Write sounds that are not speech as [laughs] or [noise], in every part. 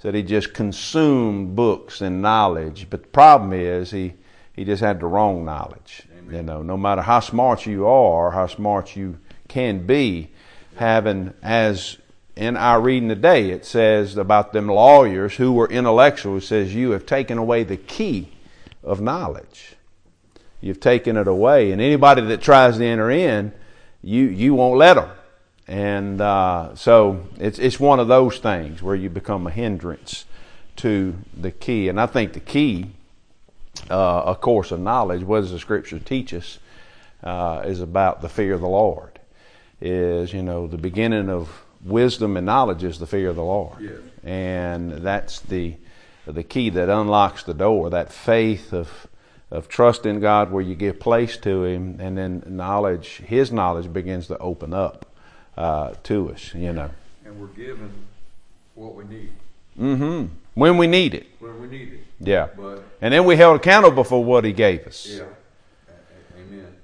said he just consumed books and knowledge. But the problem is he, he just had the wrong knowledge. Amen. You know, no matter how smart you are, how smart you can be, having as in our reading today, it says about them lawyers who were intellectual. It says, You have taken away the key of knowledge. You've taken it away. And anybody that tries to enter in, you, you won't let them. And uh, so it's, it's one of those things where you become a hindrance to the key. And I think the key, uh, a course of knowledge, what does the scripture teach us, uh, is about the fear of the Lord. Is, you know, the beginning of wisdom and knowledge is the fear of the Lord. Yes. And that's the, the key that unlocks the door, that faith of of trust in God where you give place to Him, and then knowledge, His knowledge begins to open up uh, to us, you know. And we're given what we need. Mm-hmm. When we need it. When we need it. Yeah. But and then we held accountable for what He gave us. Yeah. Amen.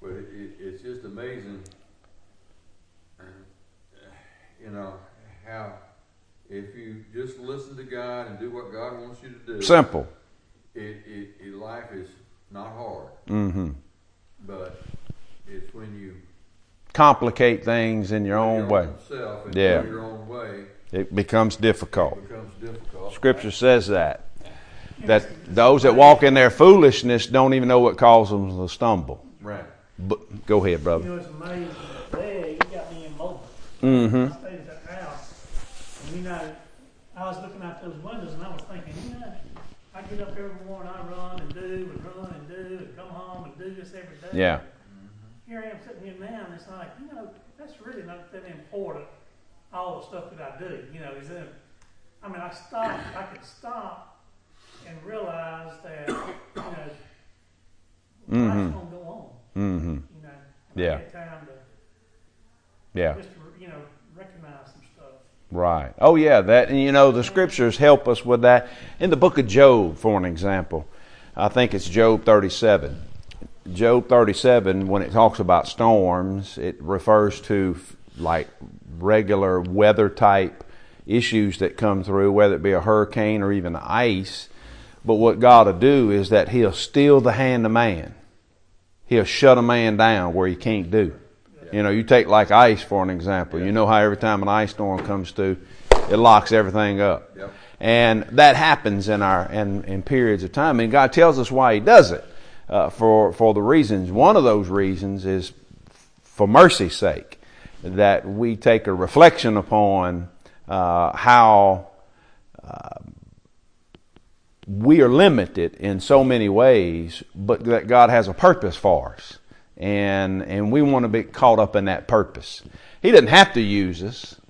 But it, it, it's just amazing, uh, you know, how if you just listen to God and do what God wants you to do. Simple it, it, it life is not hard. Mm-hmm. But it's when you complicate things in your own your way. Own and yeah. your own way. It becomes difficult. It becomes difficult. Scripture says that. That those that walk in their foolishness don't even know what causes them to stumble. Right. But go ahead, brother. You know, it's amazing. There, you got me immobile. Mm-hmm. I stayed at that house, and you know, I was looking out those windows, and I was thinking, you know, I get up every morning, I run and do and run and do and come home and do this every day. Yeah. Here I am sitting here now, and it's like, you know, that's really not that important. All the stuff that I do, you know, is in. I mean, I stop. I could stop and realize that, you know, Mhm. life's gonna go on. Mm-hmm. You know, Yeah. Time to Yeah. just to, you know recognize some stuff. Right. Oh, yeah. That and you know the scriptures help us with that. In the book of Job, for an example, I think it's Job thirty-seven. Job thirty-seven, when it talks about storms, it refers to like regular weather type issues that come through, whether it be a hurricane or even ice. But what God will do is that He'll steal the hand of man. He'll shut a man down where he can't do. You know, you take like ice for an example. You know how every time an ice storm comes through, it locks everything up. Yep. And that happens in our in, in periods of time. And God tells us why He does it uh, for for the reasons. One of those reasons is for mercy's sake, that we take a reflection upon uh, how uh, we are limited in so many ways, but that God has a purpose for us. And, and we want to be caught up in that purpose. He doesn't have to use us,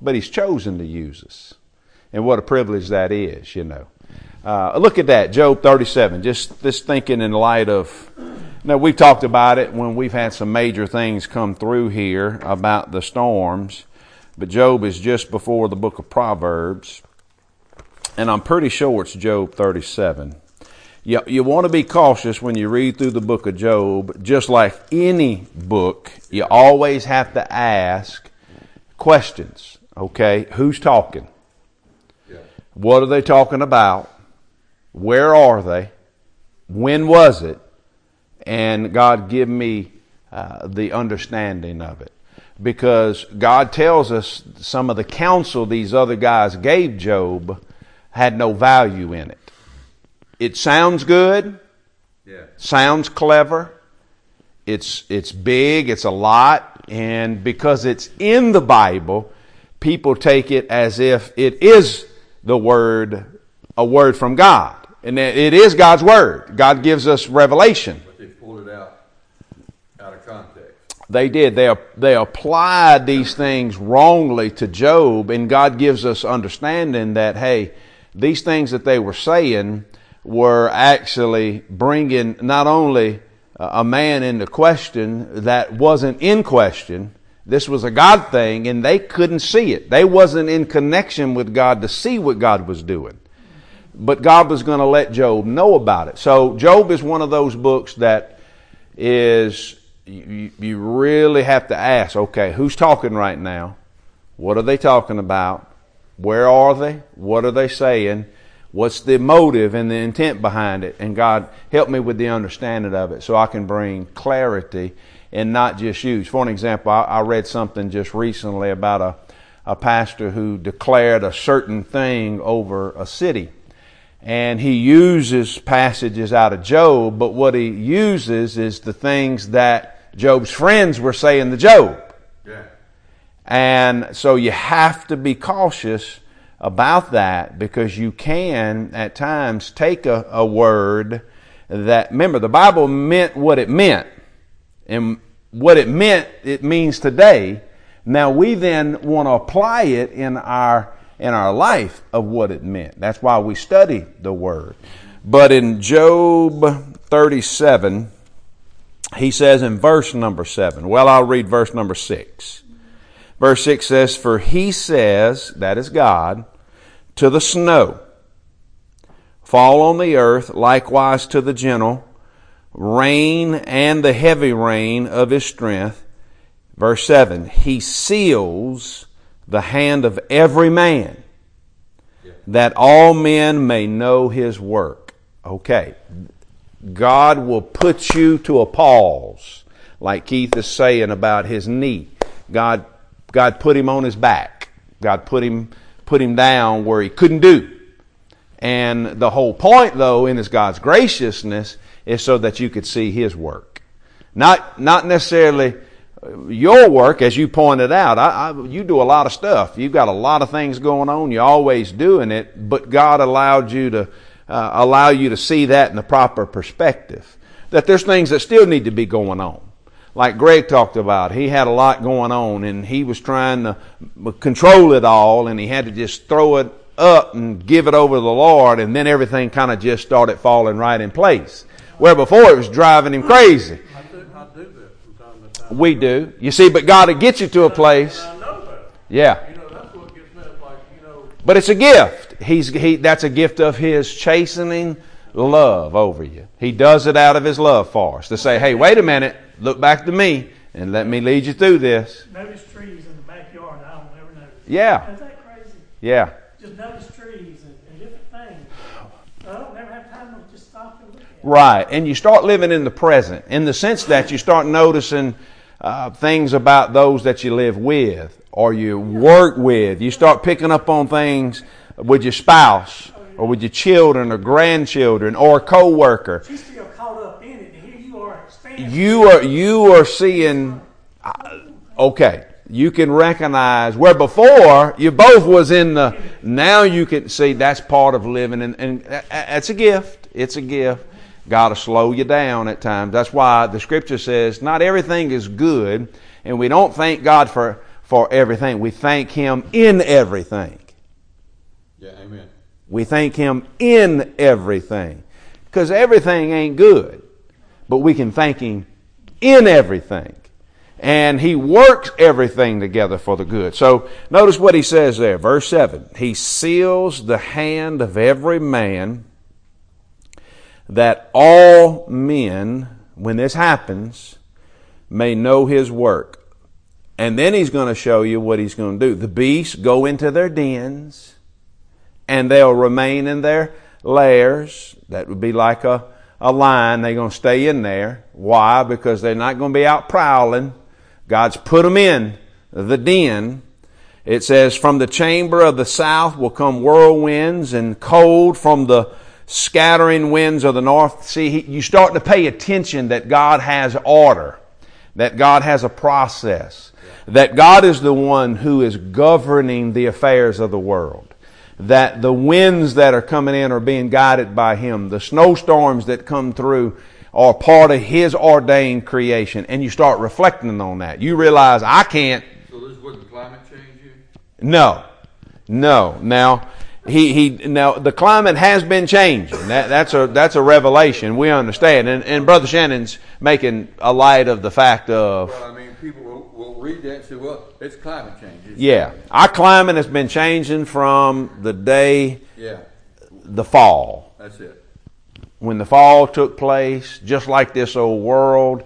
but He's chosen to use us. And what a privilege that is, you know. Uh, look at that, Job 37. Just this thinking in light of, now we've talked about it when we've had some major things come through here about the storms, but Job is just before the book of Proverbs, and I'm pretty sure it's Job 37. You, you want to be cautious when you read through the book of Job, just like any book, you always have to ask questions. Okay, who's talking? Yeah. What are they talking about? Where are they? When was it? And God, give me uh, the understanding of it. Because God tells us some of the counsel these other guys gave Job had no value in it. It sounds good, Yeah. sounds clever, it's, it's big, it's a lot, and because it's in the Bible, people take it as if it is the word, a word from God. And it is God's word. God gives us revelation. But they pulled it out out of context. They did. They, they applied these things wrongly to Job, and God gives us understanding that, hey, these things that they were saying were actually bringing not only a man into question that wasn't in question, this was a God thing, and they couldn't see it. They wasn't in connection with God to see what God was doing. But God was going to let Job know about it. So Job is one of those books that is you, you really have to ask, okay, who's talking right now? What are they talking about? Where are they? What are they saying? What's the motive and the intent behind it? And God, help me with the understanding of it so I can bring clarity and not just use. For an example, I, I read something just recently about a, a pastor who declared a certain thing over a city. And he uses passages out of Job, but what he uses is the things that Job's friends were saying to Job. Yeah. And so you have to be cautious about that because you can at times take a, a word that, remember, the Bible meant what it meant. And what it meant, it means today. Now we then want to apply it in our, in our life of what it meant. That's why we study the word. But in Job 37, he says in verse number 7, well, I'll read verse number 6. Verse 6 says, For he says, that is God, to the snow, fall on the earth, likewise to the gentle, rain and the heavy rain of his strength. Verse 7, he seals the hand of every man, that all men may know his work. Okay. God will put you to a pause, like Keith is saying about his knee. God God put him on his back. God put him, put him down where he couldn't do. And the whole point, though, in his God's graciousness, is so that you could see his work. Not, not necessarily your work, as you pointed out. I, I, you do a lot of stuff. You've got a lot of things going on. You're always doing it, but God allowed you to, uh, allow you to see that in the proper perspective. That there's things that still need to be going on like Greg talked about, he had a lot going on and he was trying to control it all and he had to just throw it up and give it over to the Lord and then everything kind of just started falling right in place. Where before it was driving him crazy. I do, I do that from time to time. We do. You see, but God will get you to a place. And I know that. Yeah. You know, that's what gets me. It's like, you know, But it's a gift. He's, he, that's a gift of His chastening love over you. He does it out of His love for us to say, hey, wait a minute, look back to me and let me lead you through this. Notice trees in the backyard I don't ever notice. Yeah. Is that crazy? Yeah. Just notice trees and, and different things. I don't never have time to just stop and look at. Right. And you start living in the present in the sense that you start noticing uh, things about those that you live with or you work with. You start picking up on things with your spouse or with your children or grandchildren or a coworker. She's still caught up in it, and here you are. You are you are seeing uh, okay. You can recognize where before you both was in the now you can see that's part of living and, and it's a gift. It's a gift. Got to slow you down at times. That's why the scripture says not everything is good, and we don't thank God for for everything. We thank Him in everything. Yeah, amen. We thank Him in everything. Because everything ain't good. But we can thank Him in everything. And He works everything together for the good. So notice what He says there, verse 7. He seals the hand of every man that all men, when this happens, may know His work. And then He's going to show you what He's going to do. The beasts go into their dens and they'll remain in their lairs. That would be like a, a lion. They're going to stay in there. Why? Because they're not going to be out prowling. God's put them in the den. It says, from the chamber of the south will come whirlwinds and cold from the scattering winds of the north. See, you start to pay attention that God has order, that God has a process, that God is the one who is governing the affairs of the world that the winds that are coming in are being guided by Him. The snowstorms that come through are part of His ordained creation. And you start reflecting on that. You realize I can't. So this wouldn't climate change you? No. No. Now, he, he, now the climate has been changing. That, that's a, that's a revelation. We understand. And, and Brother Shannon's making a light of the fact of, Well, I mean, people will, will read that and say, well, it's climate change. It's yeah, our climate has been changing from the day Yeah, the fall. that's it. when the fall took place, just like this old world,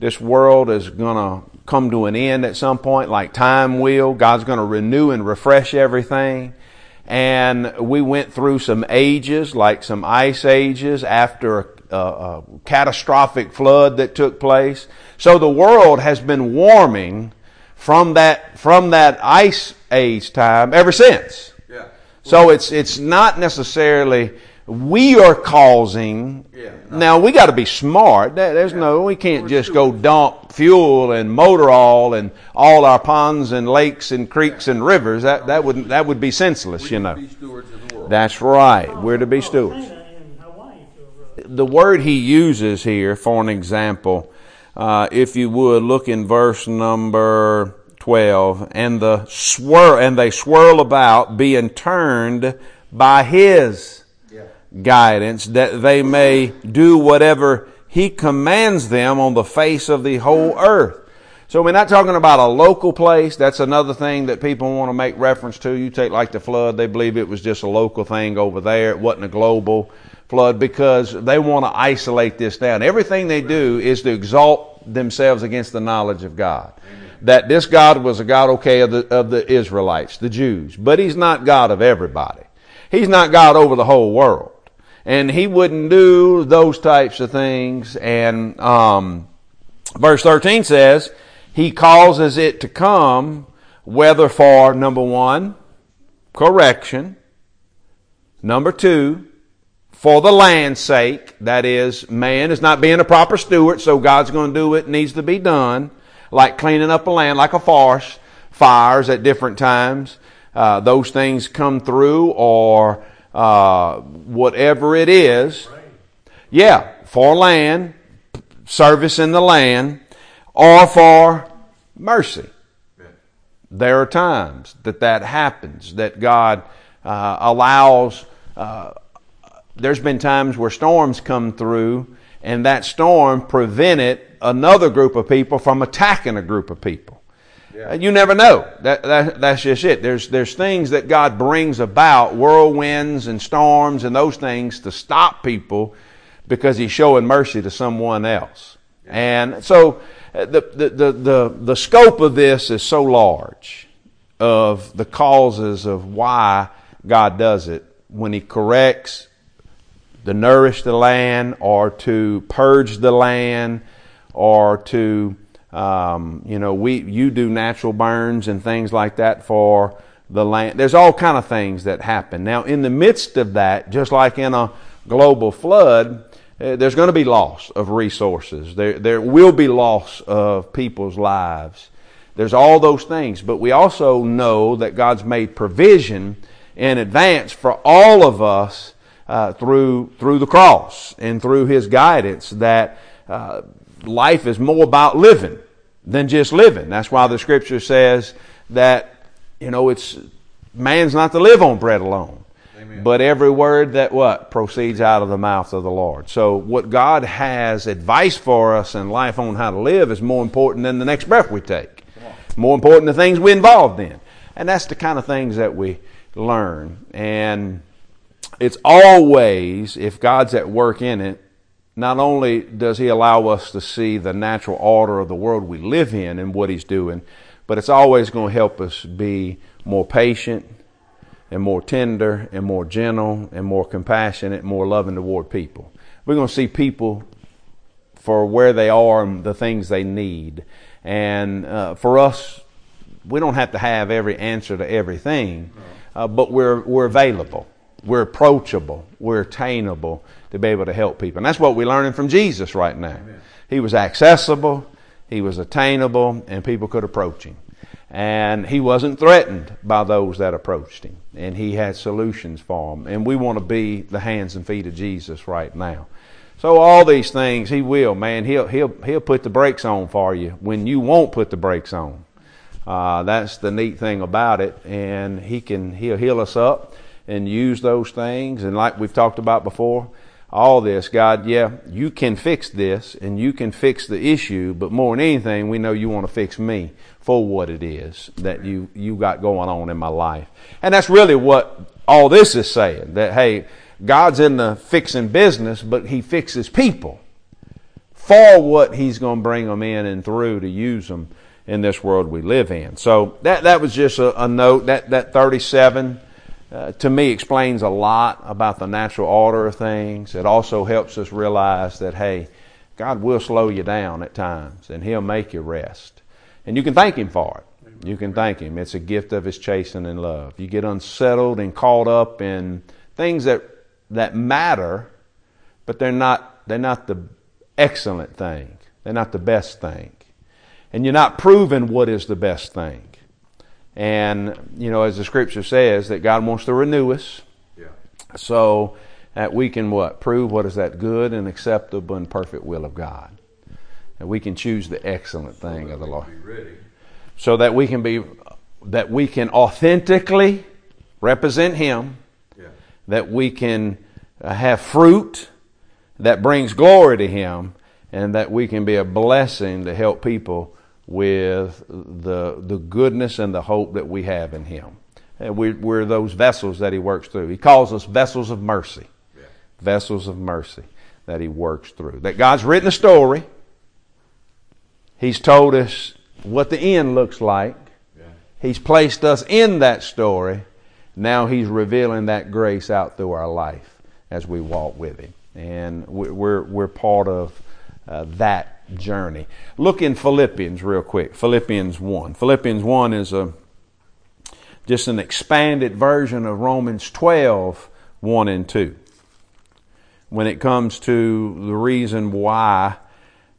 this world is going to come to an end at some point, like time will. God's going to renew and refresh everything. And we went through some ages, like some ice ages after a, a, a catastrophic flood that took place. So the world has been warming from that from that ice age time ever since. Yeah. So it's it's not necessarily we are causing. Yeah, no. Now we got to be smart. There- There's no we can't We're just go dump fuel and motor oil and all our ponds and lakes and creeks and rivers. That that would that would be senseless, We you know. be stewards of the world. That's right. We're to be stewards Katrina in Hawaii to a road. the word he uses here for an example, uh, if you would look in verse number 12, and the swirl, and they swirl about being turned by his Yeah. Guidance that they may do whatever he commands them on the face of the whole earth. So we're not talking about a local place. That's another thing that people want to make reference to. You take like the flood, they believe it was just a local thing over there. It wasn't a global flood because they want to isolate this down. Everything they do is to exalt themselves against the knowledge of God. That this God was a God, okay, of the, of the Israelites, the Jews. But He's not God of everybody. He's not God over the whole world. And He wouldn't do those types of things. And, um, verse 13 says, He causes it to come, whether for, number one, correction, number two, for the land's sake, that is, man is not being a proper steward, so God's going to do what needs to be done, like cleaning up a land, like a forest, fires at different times. Uh, those things come through, or uh, whatever it is. Yeah, for land, service in the land, or for mercy. There are times that that happens, that God uh, allows. Uh, there's been times where storms come through, and that storm prevented another group of people from attacking a group of people. Yeah. Uh, You never know. That, that, that's just it. There's, there's things that God brings about, whirlwinds and storms and those things to stop people because He's showing mercy to someone else. And so uh, the, the, the, the, the scope of this is so large of the causes of why God does it when He corrects, to nourish the land or to purge the land or to um, you know we you do natural burns and things like that for the land. There's all kind of things that happen. Now in the midst of that just like in a global flood uh, there's going to be loss of resources. There there will be loss of people's lives. There's all those things. But we also know that God's made provision in advance for all of us uh, through through the cross and through His guidance that uh, life is more about living than just living. That's why the Scripture says that you know it's man's not to live on bread alone, Amen. but every word that what proceeds out of the mouth of the Lord. So what God has advice for us in life on how to live is more important than the next breath we take. More important than things we're involved in, and that's the kind of things that we learn and it's always, if God's at work in it, not only does He allow us to see the natural order of the world we live in and what He's doing, but it's always going to help us be more patient and more tender and more gentle and more compassionate more loving toward people. We're going to see people for where they are and the things they need. And uh, for us, we don't have to have every answer to everything, uh, but we're, we're available. We're approachable. We're attainable to be able to help people. And that's what we're learning from Jesus right now. He was accessible, he was attainable, and people could approach him. And he wasn't threatened by those that approached him. And he had solutions for them. And we want to be the hands and feet of Jesus right now. So all these things, he will, man. He'll he'll he'll put the brakes on for you when you won't put the brakes on. Uh, that's the neat thing about it, and he can he'll heal us up and use those things. And like we've talked about before, all this, God, yeah, you can fix this and you can fix the issue, but more than anything, we know you want to fix me for what it is that you you got going on in my life, and that's really what all this is saying. That hey, God's in the fixing business, but He fixes people for what He's going to bring them in and through to use them in this world we live in. So that that was just a, a note. That that thirty seven uh, to me, explains a lot about the natural order of things. It also helps us realize that, hey, God will slow you down at times and He'll make you rest. And you can thank Him for it. You can thank Him. It's a gift of His chastening love. You get unsettled and caught up in things that, that matter, but they're not, they're not the excellent thing. They're not the best thing. And you're not proving what is the best thing. And, you know, as the scripture says, that God wants to renew us. Yeah. So that we can what? Prove what is that good and acceptable and perfect will of God. And we can choose the excellent thing of the Lord. So that we can be, that we can authentically represent Him, Yeah. that we can uh, have fruit that brings glory to Him, and that we can be a blessing to help people with the, the goodness and the hope that we have in Him. And we, we're those vessels that He works through. He calls us vessels of mercy. Yeah. Vessels of mercy that He works through. That God's written a story. He's told us what the end looks like. Yeah. He's placed us in that story. Now He's revealing that grace out through our life as we walk with Him. And we- we're, we're part of uh, that journey. Look in Philippians real quick. Philippians 1. Philippians 1 is a just an expanded version of Romans 12, 1 and 2. When it comes to the reason why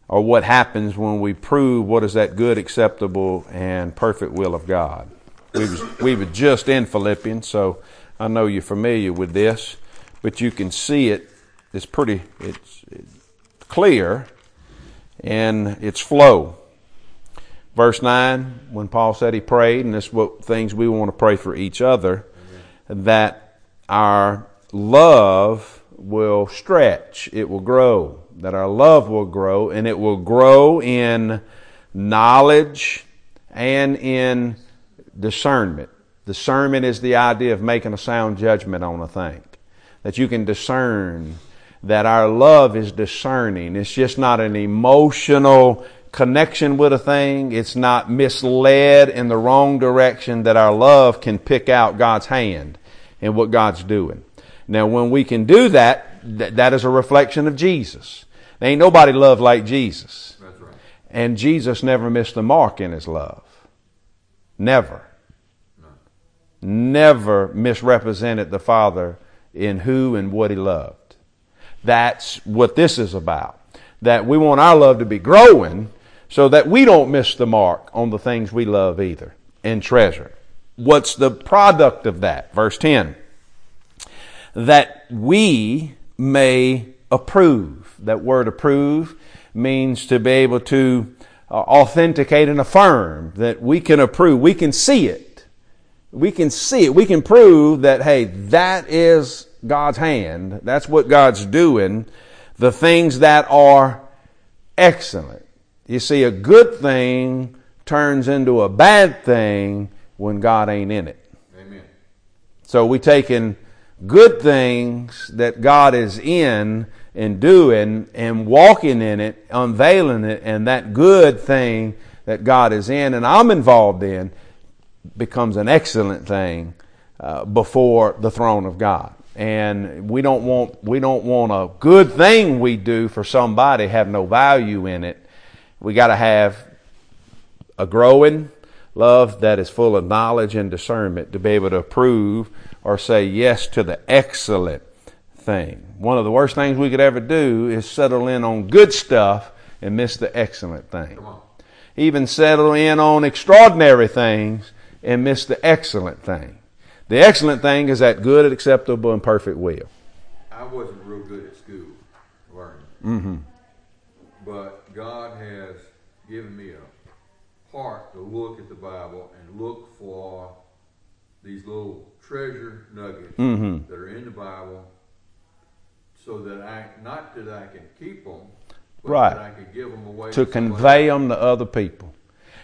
or what happens when we prove what is that good, acceptable, and perfect will of God. We, was, we were just in Philippians, so I know you're familiar with this, but you can see it. It's pretty, it's, it's clear in its flow. Verse 9, when Paul said he prayed, and this is what things we want to pray for each other, that our love will stretch, it will grow, that our love will grow, and it will grow in knowledge and in discernment. Discernment is the idea of making a sound judgment on a thing. That you can discern that our love is discerning. It's just not an emotional connection with a thing. It's not misled in the wrong direction that our love can pick out God's hand and what God's doing. Now, when we can do that, th- that is a reflection of Jesus. There ain't nobody loved like Jesus. That's right. And Jesus never missed the mark in his love. Never. Never misrepresented the Father in who and what he loved. That's what this is about. That we want our love to be growing so that we don't miss the mark on the things we love either and treasure. What's the product of that? Verse 10. That we may approve. That word approve means to be able to uh, authenticate and affirm that we can approve. We can see it. We can see it. We can prove that, hey, that is God's hand. That's what God's doing. The things that are excellent. You see, a good thing turns into a bad thing when God ain't in it. Amen. So we taking good things that God is in and doing and walking in it, unveiling it, and that good thing that God is in and I'm involved in becomes an excellent thing uh, before the throne of God. And we don't want we don't want a good thing we do for somebody have no value in it. We got to have a growing love that is full of knowledge and discernment to be able to approve or say yes to the excellent thing. One of the worst things we could ever do is settle in on good stuff and miss the excellent thing. Even settle in on extraordinary things and miss the excellent thing. The excellent thing is that good, and acceptable, and perfect will. I wasn't real good at school learning. Mm-hmm. But God has given me a heart to look at the Bible and look for these little treasure nuggets Mhm. that are in the Bible so that I, not that I can keep them, but Right. that I can give them away to somebody convey them to other people.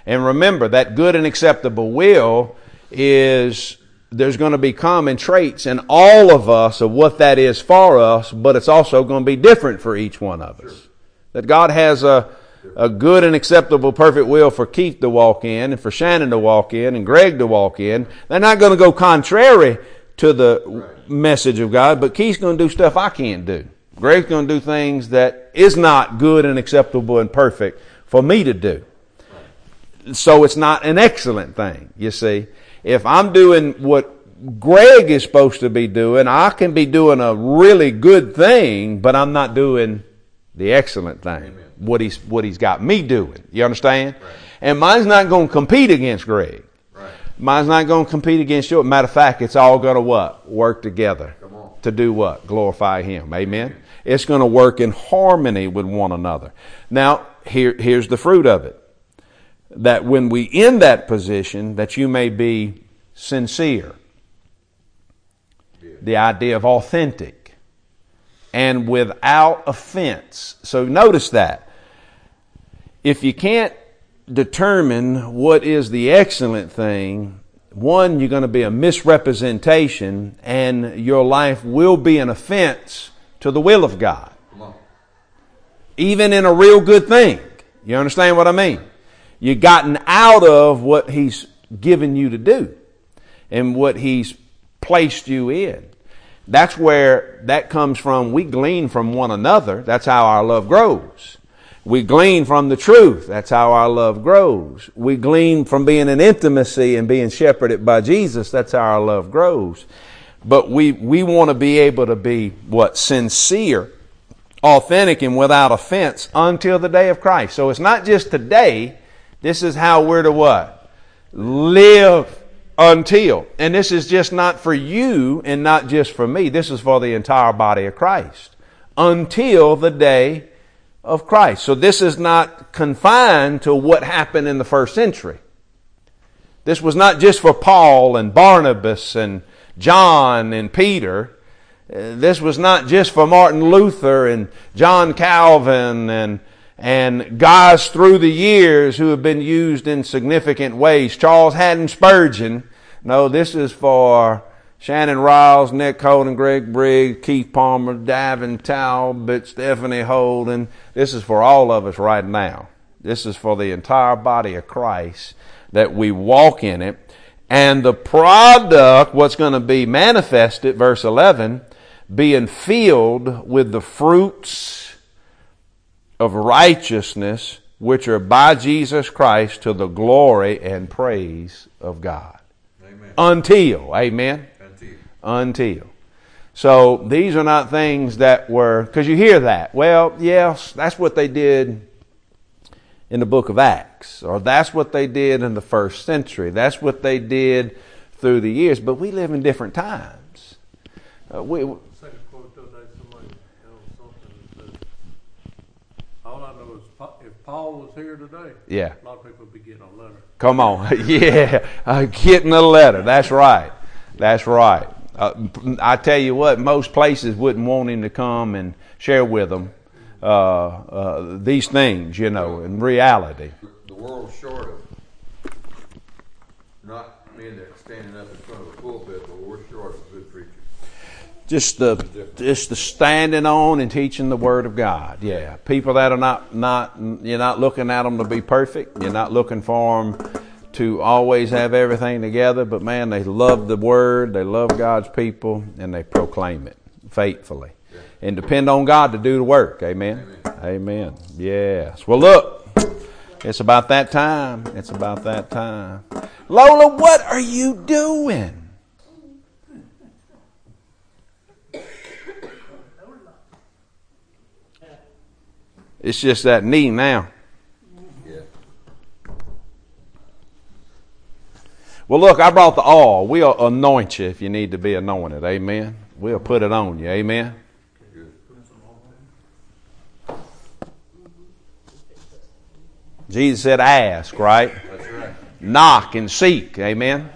And remember that good and acceptable will is there's going to be common traits in all of us of what that is for us, but it's also going to be different for each one of us. That God has a, a good and acceptable perfect will for Keith to walk in and for Shannon to walk in and Greg to walk in. They're not going to go contrary to the Right. message of God, but Keith's going to do stuff I can't do. Greg's going to do things that is not good and acceptable and perfect for me to do. So it's not an excellent thing, you see. If I'm doing what Greg is supposed to be doing, I can be doing a really good thing, but I'm not doing the excellent thing. Amen. What he's what he's got me doing. You understand? And mine's not going to compete against Greg. Right. Mine's not going to compete against you. Matter of fact, it's all going to what? Work together. To do what? Glorify Him. Amen? It's going to work in harmony with one another. Now, here, here's the fruit of it. That when we in that position, that you may be sincere. The idea of authentic. And without offense. So notice that. If you can't determine what is the excellent thing, one, you're going to be a misrepresentation and your life will be an offense to the will of God. Even in a real good thing. You understand what I mean? You've gotten out of what He's given you to do and what He's placed you in. That's where that comes from. We glean from one another. That's how our love grows. We glean from the truth. That's how our love grows. We glean from being in intimacy and being shepherded by Jesus. That's how our love grows. But we, we want to be able to be what? Sincere, authentic, and without offense until the day of Christ. So it's not just today. This is how we're to what? Live until. And this is just not for you and not just for me. This is for the entire body of Christ. Until the day of Christ. So this is not confined to what happened in the first century. This was not just for Paul and Barnabas and John and Peter. Uh, This was not just for Martin Luther and John Calvin and and guys through the years who have been used in significant ways. Charles Haddon Spurgeon. No, this is for Shannon Riles, Nick Holden, Greg Briggs, Keith Palmer, Davin Talbot, Stephanie Holden. This is for all of us right now. This is for the entire body of Christ that we walk in it. And the product, what's going to be manifested, verse 11, being filled with the fruits of righteousness which are by Jesus Christ to the glory and praise of God. Amen. Until, amen? Until. Until. So these are not things that were, because you hear that. Well, yes, that's what they did in the book of Acts, or that's what they did in the first century. That's what they did through the years. But we live in different times. Uh, we, Second quote the other day, somebody, you know, something that said, all I know is if Paul was here today, yeah. a lot of people would be getting a letter. Come on. [laughs] yeah. Uh, getting a letter. That's right. That's right. Uh, I tell you what, most places wouldn't want him to come and share with them uh, uh, these things, you know, in reality. The world's short of not men that standing up in front of the pulpit, but we're short of a good preacher. Just the just the standing on and teaching the word of God. Yeah, people that are not not you're not looking at them to be perfect. You're not looking for them to always have everything together. But man, they love the word. They love God's people, and they proclaim it faithfully, and depend on God to do the work. Amen. Amen. Yes. Well, look, it's about that time. It's about that time. Lola, what are you doing? It's just that knee now. Yeah. Well, look, I brought the oil. We'll anoint you if you need to be anointed. Amen. We'll put it on you. Amen. Jesus said, ask, right? That's right. Knock and seek. Amen.